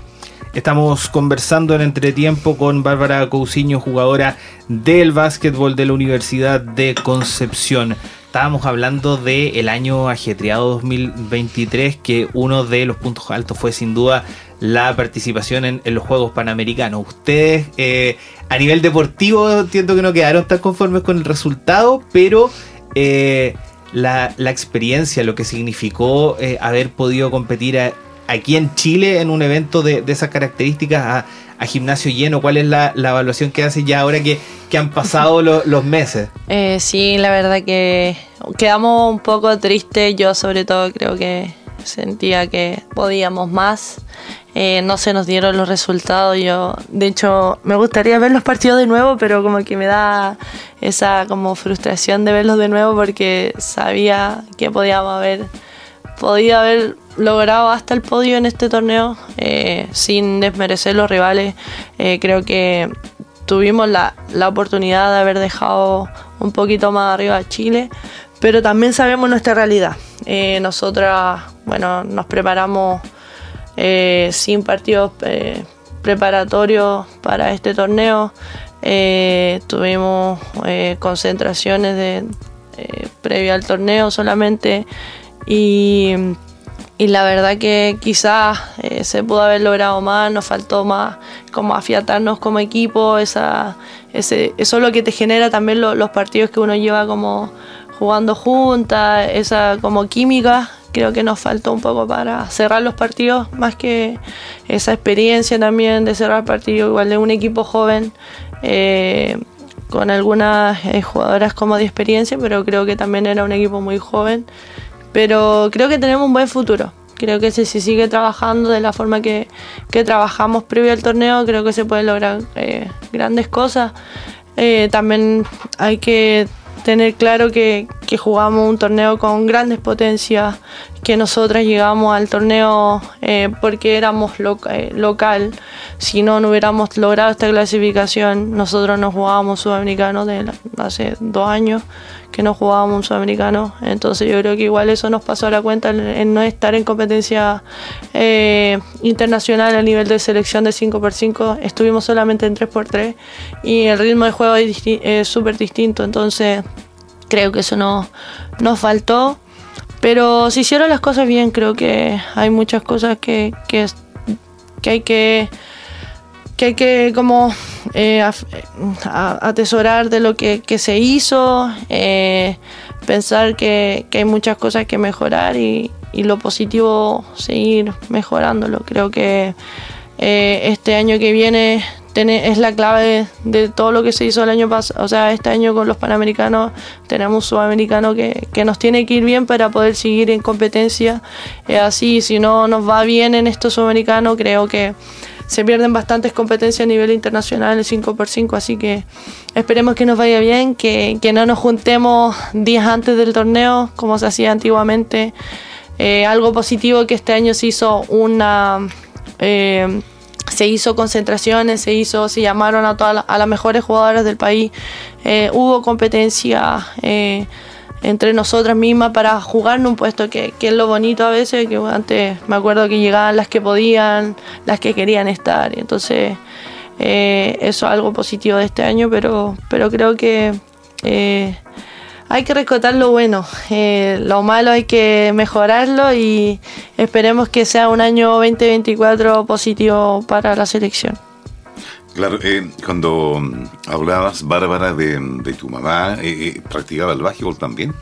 Speaker 2: Estamos conversando en entretiempo con Bárbara Cousiño, jugadora del básquetbol de la Universidad de Concepción. Estábamos hablando del año ajetreado 2023, que uno de los puntos altos fue sin duda la participación en, los Juegos Panamericanos. Ustedes eh, a nivel deportivo entiendo que no quedaron tan conformes con el resultado, pero eh, la, experiencia, lo que significó eh, haber podido competir aquí en Chile en un evento de, esas características a, gimnasio lleno, ¿cuál es la, evaluación que hace ya ahora que, han pasado los meses?
Speaker 5: sí, la verdad que quedamos un poco tristes, yo sobre todo creo que sentía que podíamos más. Eh, no se nos dieron los resultados. Yo, de hecho, me gustaría ver los partidos de nuevo, pero como que me da esa como frustración de verlos de nuevo porque sabía que podíamos haber podido haber logrado hasta el podio en este torneo eh, sin desmerecer los rivales. Eh, creo que tuvimos la, la oportunidad de haber dejado un poquito más arriba a Chile, pero también sabemos nuestra realidad. nosotras, bueno, nos preparamos eh, sin partidos eh, preparatorios para este torneo. Eh, tuvimos concentraciones de, previo al torneo solamente y, la verdad que quizás se pudo haber logrado más, nos faltó más como afiatarnos como equipo, esa, ese, eso es lo que te genera también los partidos que uno lleva como jugando juntas, esa como química creo que nos faltó un poco para cerrar los partidos, más que esa experiencia también de cerrar partidos, igual de un equipo joven, eh, con algunas eh, jugadoras como de experiencia, pero creo que también era un equipo muy joven. Pero creo que tenemos un buen futuro. Creo que si se sigue trabajando de la forma que, trabajamos previo al torneo, creo que se pueden lograr eh, grandes cosas. también hay que tener claro que, jugamos un torneo con grandes potencias, que nosotras llegamos al torneo eh, porque éramos eh, local. Si no, no hubiéramos logrado esta clasificación. Nosotros no jugábamos sudamericano de hace dos años que no jugábamos un sudamericano. Entonces yo creo que igual eso nos pasó a la cuenta en, no estar en competencia eh, internacional a nivel de selección de 5x5. Estuvimos solamente en 3x3 y el ritmo de juego es súper distinto. Entonces creo que eso no, nos faltó. Pero si hicieron las cosas bien, creo que hay muchas cosas que, que, hay que que hay que como eh, atesorar de lo que, se hizo, eh, pensar que, hay muchas cosas que mejorar y, lo positivo seguir mejorándolo. Creo que eh, este año que viene es la clave de todo lo que se hizo el año pasado. O sea, este año con los Panamericanos tenemos un sudamericano que, nos tiene que ir bien para poder seguir en competencia. así, si no nos va bien en estos sudamericanos, creo que se pierden bastantes competencias a nivel internacional el 5x5, así que esperemos que nos vaya bien, que, no nos juntemos días antes del torneo como se hacía antiguamente. Eh, algo positivo que este año se hizo una... Eh, se hizo concentraciones, se hizo, se llamaron a todas a las mejores jugadoras del país, eh, hubo competencia eh, entre nosotras mismas para jugar un puesto que, es lo bonito a veces, que antes me acuerdo que llegaban las que podían, las que querían estar, entonces eh, eso es algo positivo de este año, pero, pero creo que hay que rescatar lo bueno, eh, lo malo hay que mejorarlo y esperemos que sea un año 2024 positivo para la selección.
Speaker 3: Claro, eh, cuando hablabas, Bárbara, de, tu mamá, eh, ¿practicaba el básquetbol también?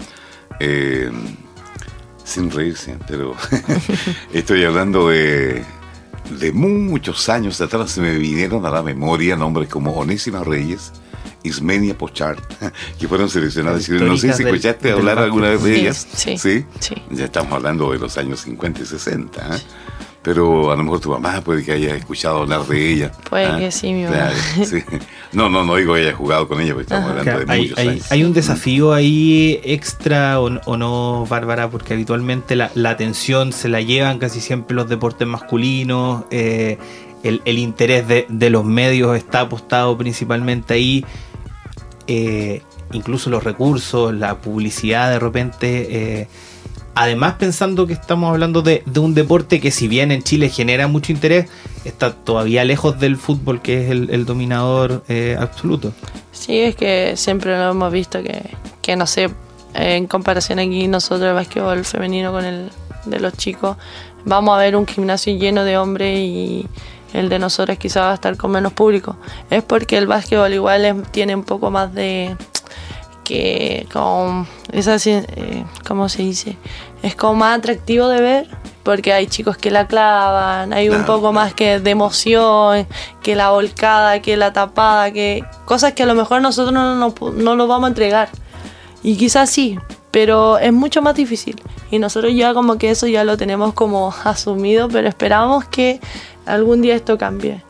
Speaker 3: sin reírse, pero estoy hablando de, de muchos años atrás, me vinieron a la memoria nombres como Onésima Reyes, Ismenia Pochard, que fueron seleccionadas. No sé si escuchaste hablar alguna vez de ellas.
Speaker 5: Sí,
Speaker 3: sí, Ya estamos hablando de los años 50 y 60. ¿eh? Pero a lo mejor tu mamá puede que haya escuchado hablar de ella.
Speaker 5: Puede ¿ah? que sí, mi mamá.
Speaker 3: No, no, no digo que haya jugado con ella, porque estamos hablando de
Speaker 2: hay,
Speaker 3: muchos
Speaker 2: hay,
Speaker 3: años.
Speaker 2: Hay un desafío ahí extra o, no, Bárbara, porque habitualmente la, atención se la llevan casi siempre los deportes masculinos. Eh, el, interés de, de los medios está apostado principalmente ahí eh, incluso los recursos, la publicidad de repente. Eh, además pensando que estamos hablando de, un deporte que si bien en Chile genera mucho interés, está todavía lejos del fútbol que es el, dominador eh, absoluto.
Speaker 5: Sí, es que siempre lo hemos visto que, que no sé, en comparación aquí nosotros el básquetbol femenino con el de los chicos, vamos a ver un gimnasio lleno de hombres y el de nosotros quizás va a estar con menos público. Es porque el básquetbol igual tiene un poco más de que con esa eh, ¿cómo se dice? Es como más atractivo de ver porque hay chicos que la clavan, hay un poco más que de emoción, que la volcada, que la tapada, que cosas que a lo mejor nosotros no, no, no lo vamos a entregar. Y quizás sí, pero es mucho más difícil. Y nosotros ya como que eso ya lo tenemos como asumido, pero esperamos que algún día esto cambie.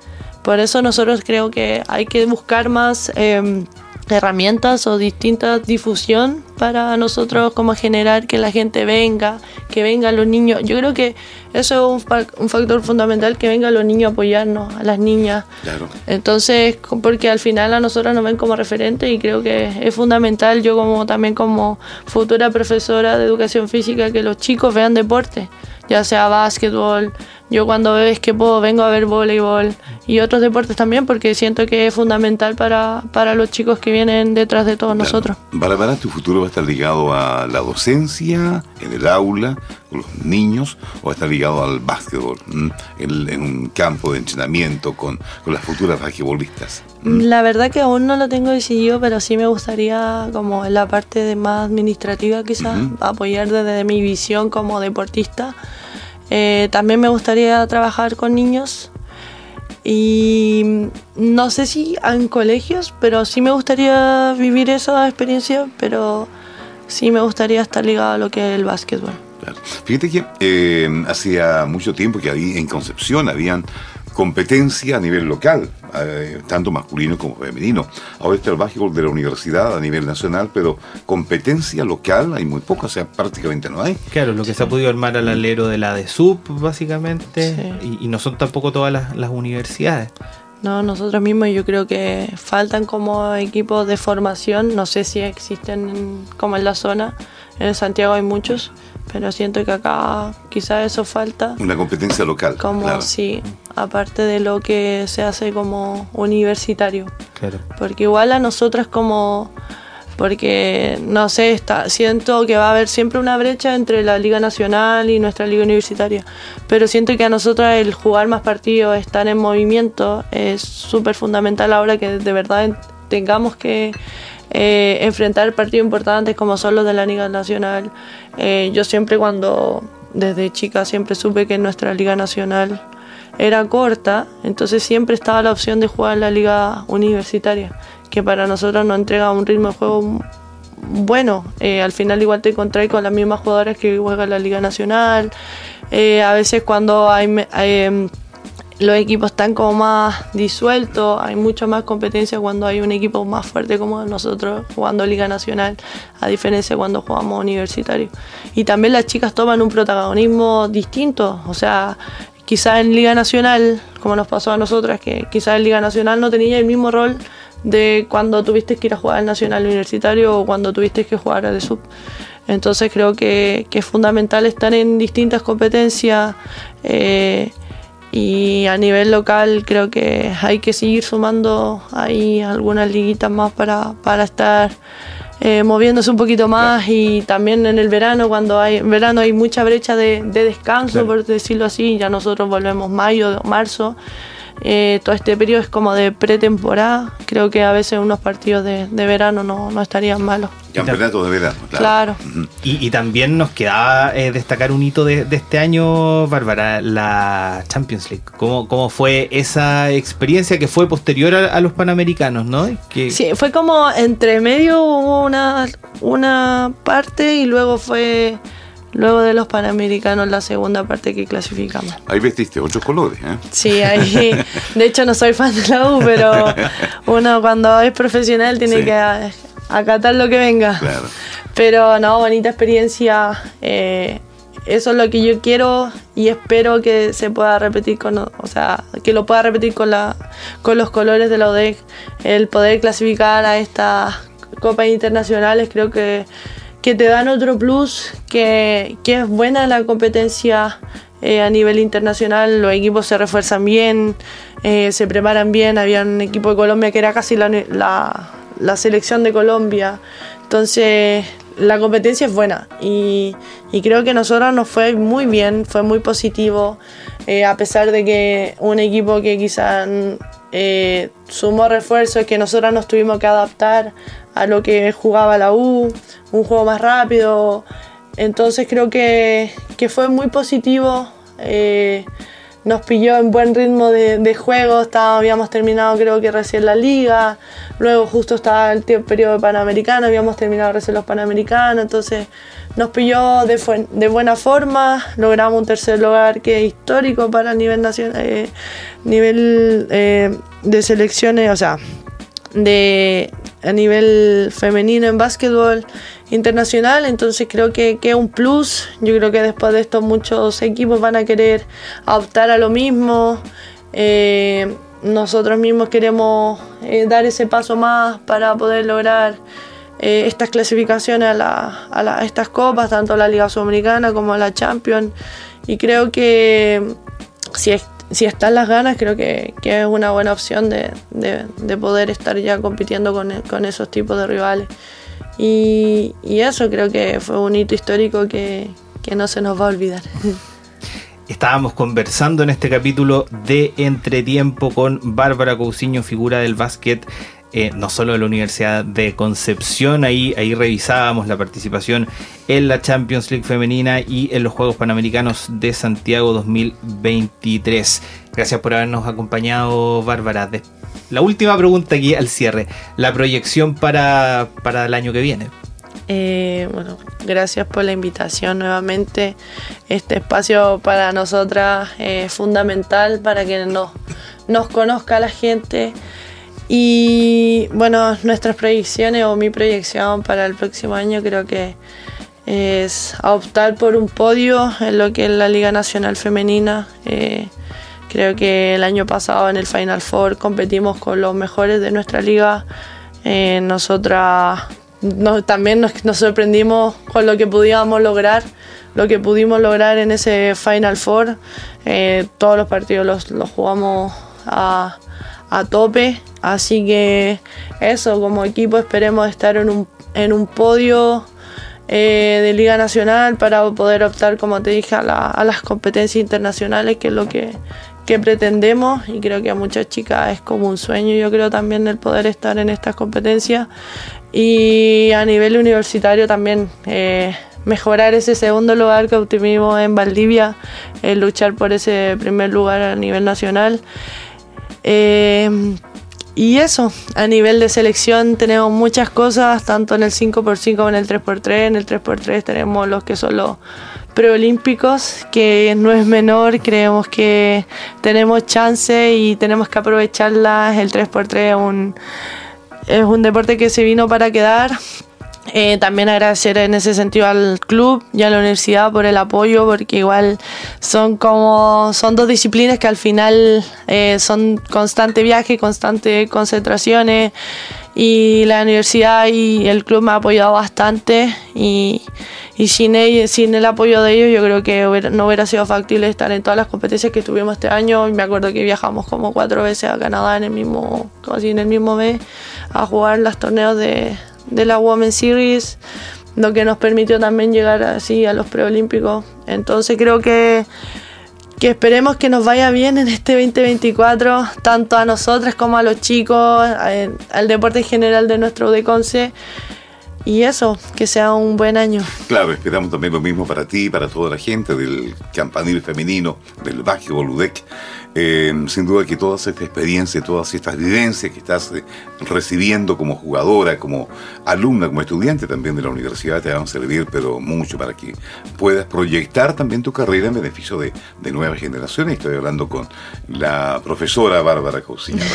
Speaker 5: Por eso nosotros creo que hay que buscar más em, herramientas o distintas difusión para nosotros como generar que la gente venga, que vengan los niños. Yo creo que eso es un, factor fundamental, que vengan los niños a apoyarnos, a las niñas.
Speaker 3: Claro.
Speaker 5: Entonces, porque al final a nosotros nos ven como referente y creo que es fundamental, yo como también como futura profesora de educación física, que los chicos vean deporte, ya sea básquetbol, yo cuando veo que puedo vengo a ver voleibol y otros deportes también porque siento que es fundamental para, para los chicos que vienen detrás de todos nosotros.
Speaker 3: Bárbara, tu futuro va a estar ligado a la docencia, en el aula, con los niños, o estar ligado al básquetbol, en, un campo de entrenamiento con, con las futuras basquetbolistas.
Speaker 5: La verdad que aún no lo tengo decidido, pero sí me gustaría como en la parte de más administrativa quizás, apoyar desde mi visión como deportista. Eh, también me gustaría trabajar con niños. Y no sé si en colegios, pero sí me gustaría vivir esa experiencia, pero sí me gustaría estar ligado a lo que es el básquetbol.
Speaker 3: Fíjate que eh, hacía mucho tiempo que ahí en Concepción habían competencia a nivel local, eh, tanto masculino como femenino. Ahora está el básquetbol de la universidad a nivel nacional, pero competencia local hay muy poca, o sea, prácticamente no hay.
Speaker 2: Claro, lo que se ha podido armar al alero de la de sub, básicamente, y, no son tampoco todas las, las universidades.
Speaker 5: No, nosotros mismos yo creo que faltan como equipos de formación, no sé si existen como en la zona, en Santiago hay muchos, pero siento que acá quizás eso falta.
Speaker 3: Una competencia local.
Speaker 5: Como sí, aparte de lo que se hace como universitario.
Speaker 2: Claro.
Speaker 5: Porque igual a nosotras como porque no sé, está, siento que va a haber siempre una brecha entre la Liga Nacional y nuestra Liga Universitaria, pero siento que a nosotras el jugar más partidos, estar en movimiento, es súper fundamental ahora que de verdad tengamos que eh, enfrentar partidos importantes como son los de la Liga Nacional. Eh, yo siempre cuando, desde chica, siempre supe que nuestra Liga Nacional era corta, entonces siempre estaba la opción de jugar en la Liga Universitaria, que para nosotros nos entrega un ritmo de juego bueno. Eh, al final igual te encontrás con las mismas jugadoras que juegan la Liga Nacional. a veces cuando hay los equipos están como más disueltos, hay mucha más competencia cuando hay un equipo más fuerte como nosotros jugando Liga Nacional, a diferencia de cuando jugamos universitario. Y también las chicas toman un protagonismo distinto, o sea, quizás en Liga Nacional, como nos pasó a nosotras, que quizás en Liga Nacional no tenía el mismo rol de cuando tuviste que ir a jugar al Nacional Universitario o cuando tuviste que jugar al sub. Entonces creo que, es fundamental estar en distintas competencias. Eh, y a nivel local creo que hay que seguir sumando ahí algunas liguitas más para, para estar eh, moviéndose un poquito más y también en el verano, cuando hay en verano hay mucha brecha de, descanso, por decirlo así, ya nosotros volvemos mayo, marzo. Eh, todo este periodo es como de pretemporada. Creo que a veces unos partidos de, verano no, estarían malos.
Speaker 3: Campeonato de verano,
Speaker 5: claro.
Speaker 2: y, también nos quedaba eh, destacar un hito de, este año, Bárbara, la Champions League. ¿Cómo, ¿Cómo, fue esa experiencia que fue posterior a, los Panamericanos, no?
Speaker 5: Que... Sí, fue como entre medio hubo una, una parte y luego fue Luego de los Panamericanos, la segunda parte que clasificamos.
Speaker 3: Ahí vestiste ocho colores, ¿eh?
Speaker 5: Sí, ahí. De hecho, no soy fan de la U, pero uno cuando es profesional tiene que acatar lo que venga. Claro. Pero no, bonita experiencia. Eh, eso es lo que yo quiero y espero que se pueda repetir con, o sea, que lo pueda repetir con la, con los colores de la UDEC. El poder clasificar a estas copas internacionales, creo que que te dan otro plus, que, es buena la competencia eh, a nivel internacional, los equipos se refuerzan bien, eh, se preparan bien, había un equipo de Colombia que era casi la, selección de Colombia, entonces la competencia es buena y, creo que a nosotros nos fue muy bien, fue muy positivo, eh, a pesar de que un equipo que quizás sumó refuerzos, que nosotros nos tuvimos que adaptar a lo que jugaba la U, un juego más rápido. Entonces creo que, fue muy positivo. Eh, nos pilló en buen ritmo de, juego, habíamos terminado creo que recién la liga, luego justo estaba el periodo panamericano, habíamos terminado recién los panamericanos, entonces nos pilló de, buena forma, logramos un tercer lugar que es histórico para el nivel nacional, eh, nivel eh, de selecciones, o sea, de, a nivel femenino en básquetbol internacional, entonces creo que, es un plus. Yo creo que después de esto muchos equipos van a querer optar a lo mismo. Eh, nosotros mismos queremos eh, dar ese paso más para poder lograr eh, estas clasificaciones a, a, estas copas, tanto la Liga Sudamericana como la Champions. Y creo que si es si están las ganas, creo que, es una buena opción de, poder estar ya compitiendo con, esos tipos de rivales. Y, eso creo que fue un hito histórico que, no se nos va a olvidar.
Speaker 2: Estábamos conversando en este capítulo de Entretiempo con Bárbara Cousiño, figura del básquet eh, no solo de la Universidad de Concepción, ahí, ahí revisábamos la participación en la Champions League femenina y en los Juegos Panamericanos de Santiago 2023. Gracias por habernos acompañado, Bárbara. La última pregunta aquí al cierre, la proyección para, el año que viene.
Speaker 5: Eh, bueno, gracias por la invitación nuevamente. Este espacio para nosotras es fundamental para que nos, nos conozca la gente. Y bueno, nuestras proyecciones o mi proyección para el próximo año creo que es optar por un podio en lo que es la Liga Nacional Femenina. Eh, creo que el año pasado en el Final Four competimos con los mejores de nuestra liga. Eh, nosotras también nos, sorprendimos con lo que pudimos lograr, lo que pudimos lograr en ese Final Four. Eh, todos los partidos los, los jugamos a a tope. Así que eso, como equipo esperemos estar en un, en un podio eh, de Liga Nacional para poder optar, como te dije, a, las competencias internacionales, que es lo que, pretendemos. Y creo que a muchas chicas es como un sueño, yo creo también el poder estar en estas competencias. Y a nivel universitario también. Eh, mejorar ese segundo lugar que obtuvimos en Valdivia, luchar por ese primer lugar a nivel nacional eh, y eso, a nivel de selección tenemos muchas cosas, tanto en el 5x5 como en el 3x3. En el 3x3 tenemos los que son los preolímpicos, que no es menor, creemos que tenemos chance y tenemos que aprovecharlas. El 3x3 un, es un deporte que se vino para quedar eh, también agradecer en ese sentido al club y a la universidad por el apoyo, porque igual son como son dos disciplinas que al final eh, son constante viaje, constante concentraciones y la universidad y el club me ha apoyado bastante y, y sin, sin el apoyo de ellos yo creo que no hubiera sido factible estar en todas las competencias que tuvimos este año. Me acuerdo que viajamos como cuatro veces a Canadá en el mismo, casi en el mismo mes a jugar los torneos de de la Women Series, lo que nos permitió también llegar así a los preolímpicos. Entonces creo que, que esperemos que nos vaya bien en este 2024, tanto a nosotros como a los chicos, al deporte general de nuestro UDECONCE. Y eso, que sea un buen año.
Speaker 3: Claro, esperamos también lo mismo para ti, para toda la gente del campanil femenino, del básquetbol UDEC. Eh, sin duda que toda esta experiencia, todas estas vivencias que estás eh, recibiendo como jugadora, como alumna, como estudiante también de la universidad, te van a servir, pero mucho para que puedas proyectar también tu carrera en beneficio de, nuevas generaciones. Estoy hablando con la profesora Bárbara Cousiña.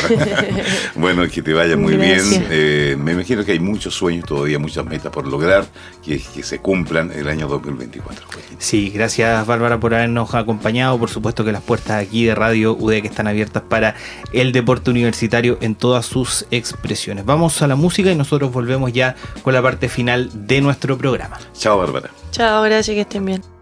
Speaker 3: bueno, que te vaya muy bien. Eh, me imagino que hay muchos sueños todavía, muchas metas por lograr que, que se cumplan el año 2024.
Speaker 2: Sí, gracias Bárbara por habernos acompañado. Por supuesto que las puertas aquí de Radio UD que están abiertas para el deporte universitario en todas sus expresiones. Vamos a la música y nosotros volvemos ya con la parte final de nuestro programa.
Speaker 3: Chao, Bárbara.
Speaker 5: Chao, gracias, que estén bien.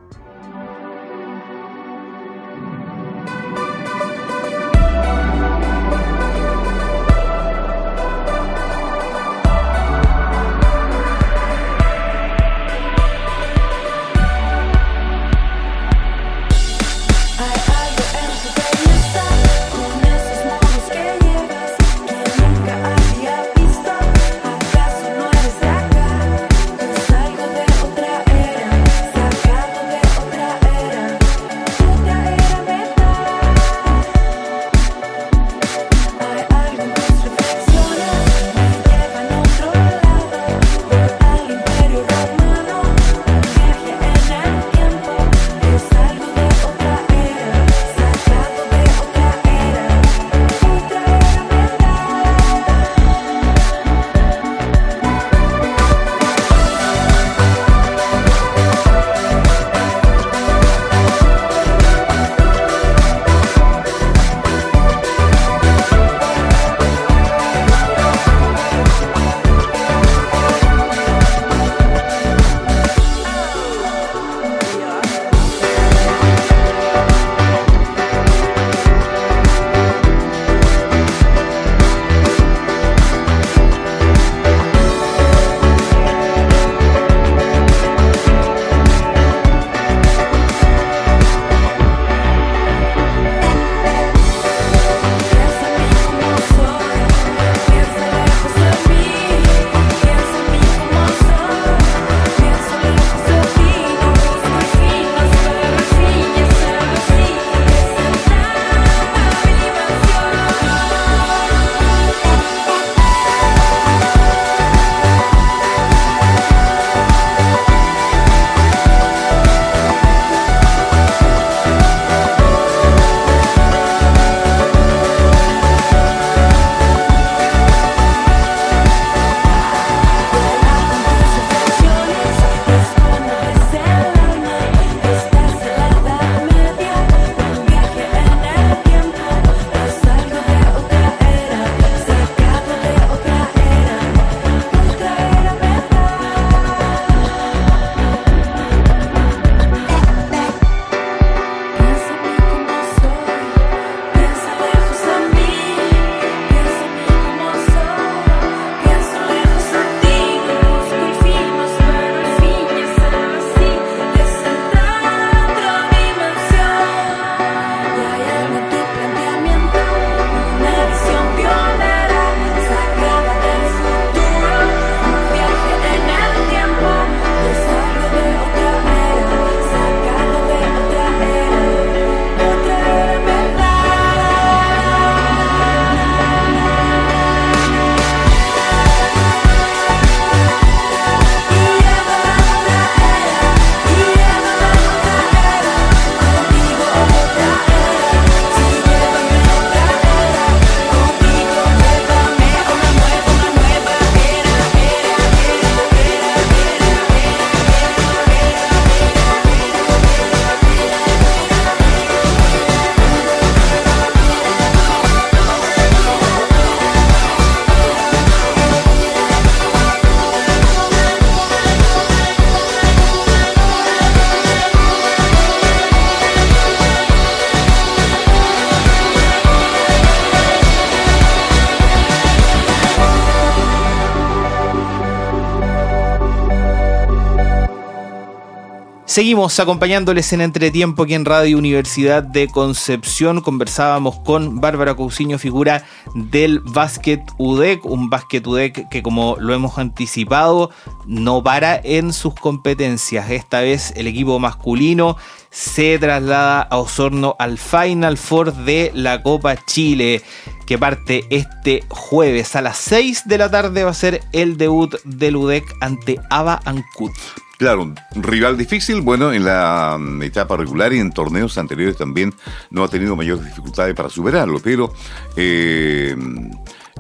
Speaker 2: Seguimos acompañándoles en Entretiempo aquí en Radio Universidad de Concepción. Conversábamos con Bárbara Cousiño, figura del básquet UDEC, un básquet UDEC que como lo hemos anticipado no para en sus competencias. Esta vez el equipo masculino se traslada a Osorno al Final Four de la Copa Chile que parte este jueves a las 6 de la tarde va a ser el debut del UDEC ante Ava Ancud.
Speaker 3: Claro, un rival difícil, bueno, en la mm, etapa regular y en torneos anteriores también no ha tenido mayores dificultades para superarlo, pero eh,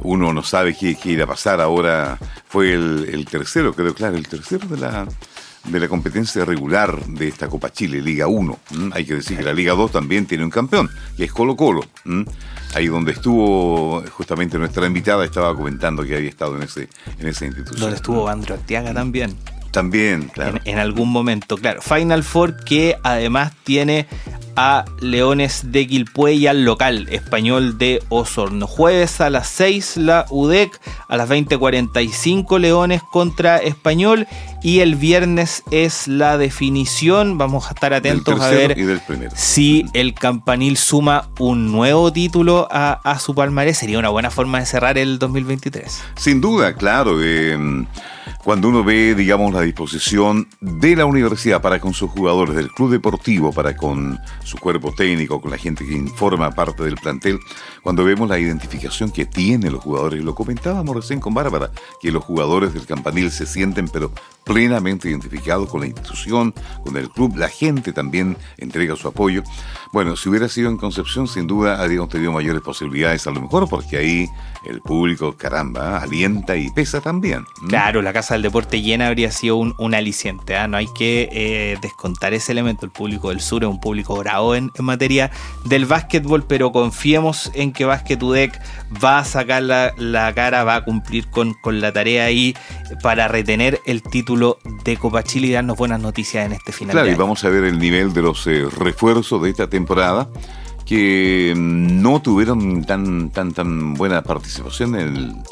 Speaker 3: uno no sabe qué, qué, irá a pasar ahora. Fue el, tercero, creo, claro, el tercero de la, de la competencia regular de esta Copa Chile, Liga 1. Hay que decir que la Liga 2 también tiene un campeón, que es Colo Colo. Ahí donde estuvo justamente nuestra invitada estaba comentando que había estado en ese en esa institución.
Speaker 2: Donde estuvo Andro Arteaga también.
Speaker 3: También, claro.
Speaker 2: En, algún momento, claro. Final Four que además tiene a Leones de Quilpué y al local español de Osorno. Jueves a las 6 la UDEC, a las 20.45 Leones contra Español y el viernes es la definición. Vamos a estar atentos a ver si el campanil suma un nuevo título a, su palmarés. Sería una buena forma de cerrar el 2023.
Speaker 3: Sin duda, claro. Eh, cuando uno ve, digamos, la disposición de la universidad para con sus jugadores, del club deportivo para con su cuerpo técnico, con la gente que informa parte del plantel, cuando vemos la identificación que tienen los jugadores, lo comentábamos recién con Bárbara, que los jugadores del campanil se sienten pero plenamente identificados con la institución, con el club, la gente también entrega su apoyo. Bueno, si hubiera sido en Concepción, sin duda habríamos tenido mayores posibilidades, a lo mejor porque ahí el público, caramba, alienta y pesa también.
Speaker 2: Claro, la Casa del Deporte llena habría sido un, aliciente, ¿ah? no hay que eh, descontar ese elemento. El público del sur es un público bravo en, materia del básquetbol, pero confiemos en que Basket UDEC va a sacar la, cara, va a cumplir con, con la tarea ahí para retener el título de Copa Chile y darnos buenas noticias en este final.
Speaker 3: Claro, y vamos a ver el nivel de los eh, refuerzos de esta temporada que no tuvieron tan tan tan buena participación en,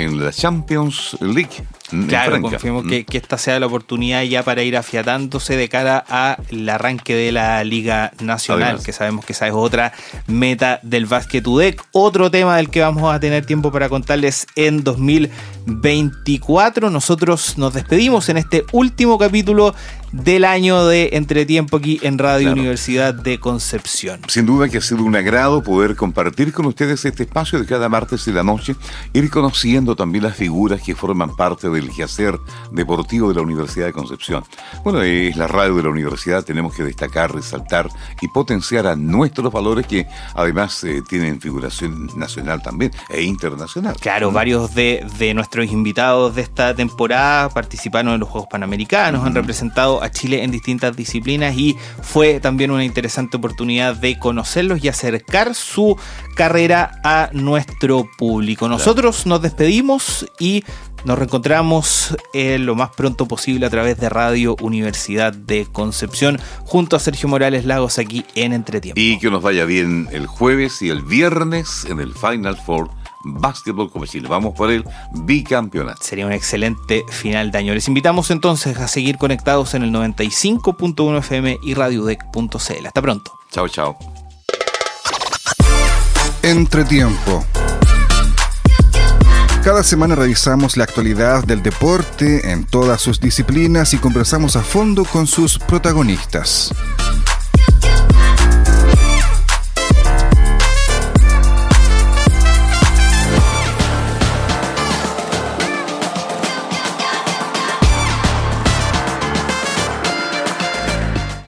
Speaker 3: en la Champions League.
Speaker 2: Claro, confiemos que, que, esta sea la oportunidad ya para ir afiatándose de cara al arranque de la Liga Nacional, que sabemos que esa es otra meta del Basket UDEC. Otro tema del que vamos a tener tiempo para contarles en 2024. Nosotros nos despedimos en este último capítulo del año de Entretiempo aquí en Radio Universidad de Concepción.
Speaker 3: Sin duda que ha sido un agrado poder compartir con ustedes este espacio de cada martes de la noche, ir conociendo también las figuras que forman parte de el quehacer deportivo de la Universidad de Concepción. Bueno, es la radio de la universidad, tenemos que destacar, resaltar y potenciar a nuestros valores que además eh, tienen figuración nacional también e internacional.
Speaker 2: Claro, varios de, nuestros invitados de esta temporada participaron en los Juegos Panamericanos, han representado a Chile en distintas disciplinas y fue también una interesante oportunidad de conocerlos y acercar su carrera a nuestro público. Nosotros nos despedimos y nos reencontramos eh, lo más pronto posible a través de Radio Universidad de Concepción junto a Sergio Morales Lagos aquí en Entretiempo.
Speaker 3: Y que nos vaya bien el jueves y el viernes en el Final Four Basketball como Chile. Vamos por el bicampeonato.
Speaker 2: Sería un excelente final de año. Les invitamos entonces a seguir conectados en el 95.1 FM y radiodec.cl. Hasta pronto.
Speaker 3: Chao, chao.
Speaker 1: Entretiempo cada semana revisamos la actualidad del deporte en todas sus disciplinas y conversamos a fondo con sus protagonistas.